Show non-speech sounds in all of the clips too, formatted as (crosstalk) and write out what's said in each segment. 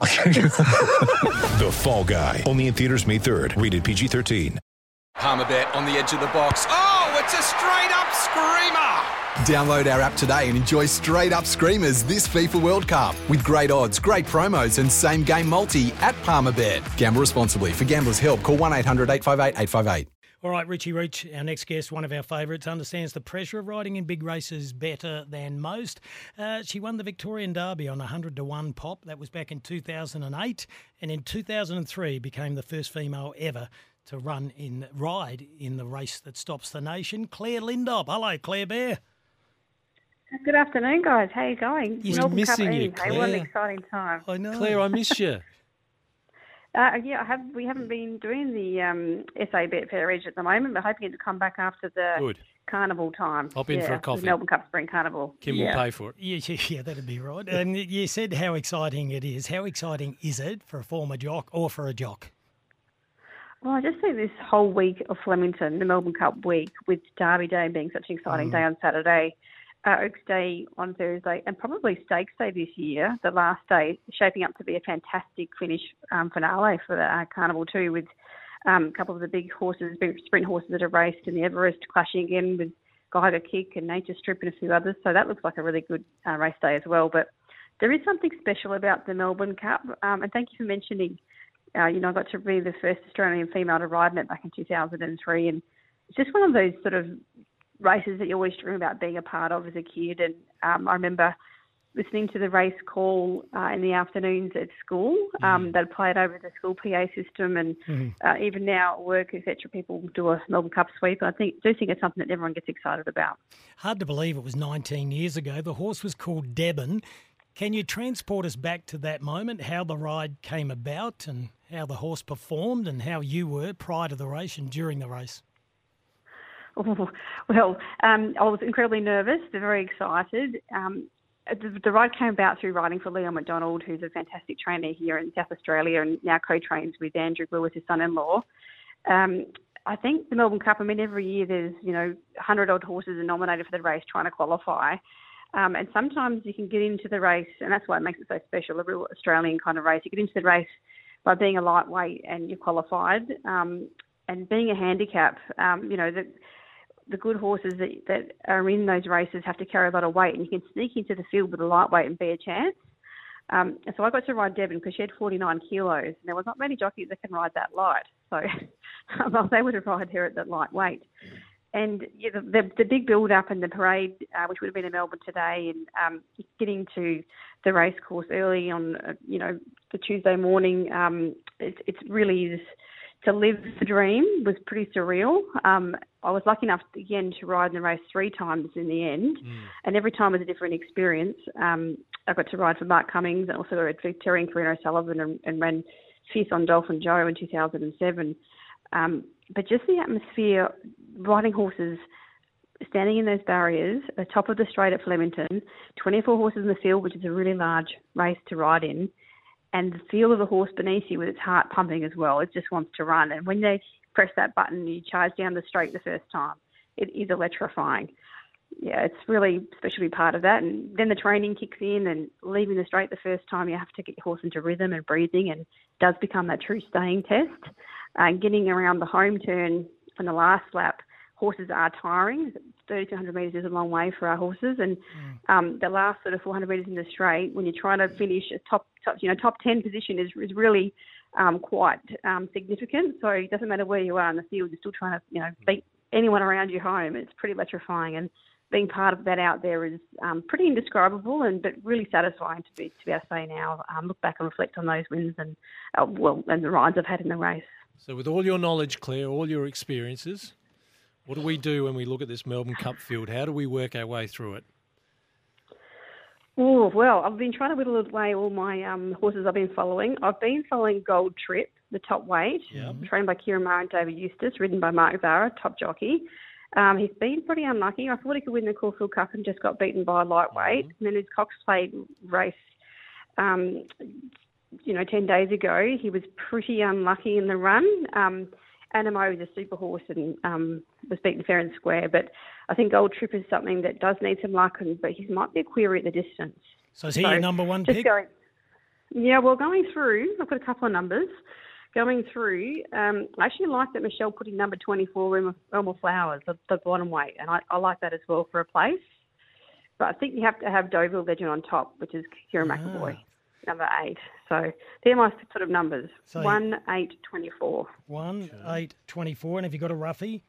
(laughs) The Fall Guy. Only in theaters May 3rd. Rated PG-13. Palmerbet on the edge of the box. Oh, it's a straight up screamer! Download our app today and enjoy straight up screamers this FIFA World Cup with great odds, great promos, and same game multi at Palmerbet. Gamble responsibly. For gamblers' help, call 1 800 858 858. All right, Richie Reach, our next guest, one of our favourites, understands the pressure of riding in big races better than most. Uh, she won the Victorian Derby on 100 to 1 pop. That was back in 2008. And in 2003 became the first female ever to run in ride in the race that stops the nation. Claire Lindop. Hello, Claire Bear. Good afternoon, guys. How you going? We're Melbourne Cup you, Eve. Hey, what an exciting time. I know. Claire, I miss you. (laughs) Uh, yeah, I have, we haven't been doing the um, SA Bet Fair Edge at the moment, but hoping to come back after the Good. carnival time. Hop in yeah, for a coffee. Melbourne Cup Spring Carnival. Kim yeah. will pay for it. Yeah, yeah, yeah, that'd be right. And you said how exciting it is. How exciting is it for a former jock or for a jock? Well, I just think this whole week of Flemington, the Melbourne Cup week, with Derby Day being such an exciting day on Saturday, uh, Oaks Day on Thursday, and probably Stakes Day this year, the last day, shaping up to be a fantastic finish um, finale for the uh, Carnival too, with um, a couple of the big horses, big sprint horses that are raced in the Everest clashing again with Giga Kick and Nature Strip and a few others. So that looks like a really good uh, race day as well. But there is something special about the Melbourne Cup, um, and thank you for mentioning uh, you know, I got to be the first Australian female to ride in it back in 2003, and it's just one of those sort of races that you always dream about being a part of as a kid. And um, I remember listening to the race call uh, in the afternoons at school. Um, They'd play it over the school PA system, and uh, even now at work, etc., people do a Melbourne Cup sweep. I think do think it's something that everyone gets excited about. Hard to believe it was 19 years ago. The horse was called Debben. Can you transport us back to that moment, how the ride came about and how the horse performed and how you were prior to the race and during the race? Oh, well, um, I was incredibly nervous, but very excited. Um, the, the ride came about through riding for Leon McDonald, who's a fantastic trainer here in South Australia and now co-trains with Andrew Gluyas, his son-in-law. Um, I think the Melbourne Cup, I mean, every year there's, you know, 100 odd horses are nominated for the race trying to qualify. Um, and sometimes you can get into the race, and that's why it makes it so special, a real Australian kind of race. You get into the race by being a lightweight and you're qualified. Um, and being a handicap, um, you know, the, the good horses that, that are in those races have to carry a lot of weight, and you can sneak into the field with a lightweight and be a chance. Um, and so I got to ride Debben because she had 49 kilos, and there was not many jockeys that can ride that light. So I was able to ride her at that light weight. And yeah, the, the, the big build up and the parade, uh, which would have been in Melbourne today, and um, getting to the race course early on, uh, you know, the Tuesday morning, um, it, it's really is to live the dream was pretty surreal. Um, I was lucky enough again to ride in the race three times in the end, and every time was a different experience. Um, I got to ride for Mark Cummings and also rode for Terry and Karina O'Sullivan and, and ran fifth on Dolphin Jo in 2007. Um, but just the atmosphere, riding horses, standing in those barriers, the top of the straight at Flemington, 24 horses in the field, which is a really large race to ride in, and the feel of the horse beneath you with its heart pumping as well. It just wants to run. And when they press that button, you charge down the straight the first time. It is electrifying. Yeah, it's really special to be part of that. And then the training kicks in, and leaving the straight the first time, you have to get your horse into rhythm and breathing, and does become that true staying test. And getting around the home turn from the last lap, horses are tiring. 3,200 metres is a long way for our horses, and um, the last sort of 400 metres in the straight, when you're trying to finish a top, top you know, top 10 position is, is really um, quite um, significant. So it doesn't matter where you are in the field, you're still trying to, you know, beat anyone around you home. It's pretty electrifying, and being part of that out there is um, pretty indescribable, and but really satisfying to be to be able to say now. Um, look back and reflect on those wins and uh, well, and the rides I've had in the race. So, with all your knowledge, Claire, all your experiences, what do we do when we look at this Melbourne Cup field? How do we work our way through it? Oh well, I've been trying to whittle away all my um, horses I've been following. I've been following Gold Trip, the top weight, Yep. trained by Ciaron Maher and David Eustace, ridden by Mark Zahra, top jockey. Um, he's been pretty unlucky. I thought he could win the Caulfield Cup and just got beaten by a lightweight. And then his Cox Plate race, um, you know, 10 days ago, he was pretty unlucky in the run. Um, Anamoe is a super horse and um, was beaten fair and square, but I think Gold Trip is something that does need some luck, and, but he might be a query at the distance. So is he So, your number one pick? going. Yeah, well, going through, I've got a couple of numbers. Going through, um, I actually like that Michelle put in number 24, Realm of, Flowers, the, the bottom weight, and I, I like that as well for a place. But I think you have to have Deauville Legend on top, which is Kerrin McEvoy, number eight. So they're my sort of numbers. So- One, eight, 24. One, eight, 24. And have you got a roughie?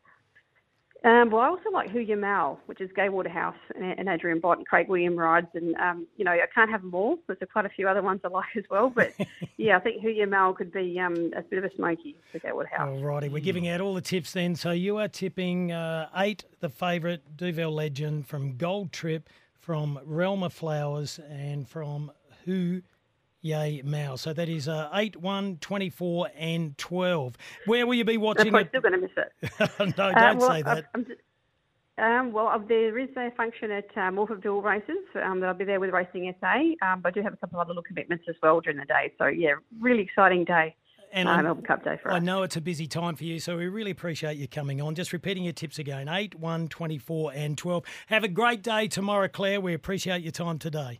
Um, well, I also like Hoo Ya Mal, which is Gai Waterhouse and, and Adrian Bott and Craig William rides. And, um, you know, I can't have them all. There's quite a few other ones I like as well. But, (laughs) yeah, I think Hoo Ya Mal could be um, a bit of a smoky for Gai Waterhouse. All righty, we're giving out all the tips then. So you are tipping uh, eight, the favourite, Deauville Legend, from Gold Trip, from Realm of Flowers, and from Hoo Ya Mal. So that is uh, 8, 1, 24, and 12. Where will you be watching I'm it? still going to miss it. (laughs) no, Uh, don't well, say that. I'm um, well, uh, there is a function at uh, Morphettville Races um, that I'll be there with Racing SA, um, but I do have a couple of other little commitments as well during the day. So, yeah, really exciting day. And uh, I'm- Melbourne Cup Day for I us. know it's a busy time for you, so we really appreciate you coming on. Just repeating your tips again 8, 1, 24, and 12. Have a great day tomorrow, Claire. We appreciate your time today.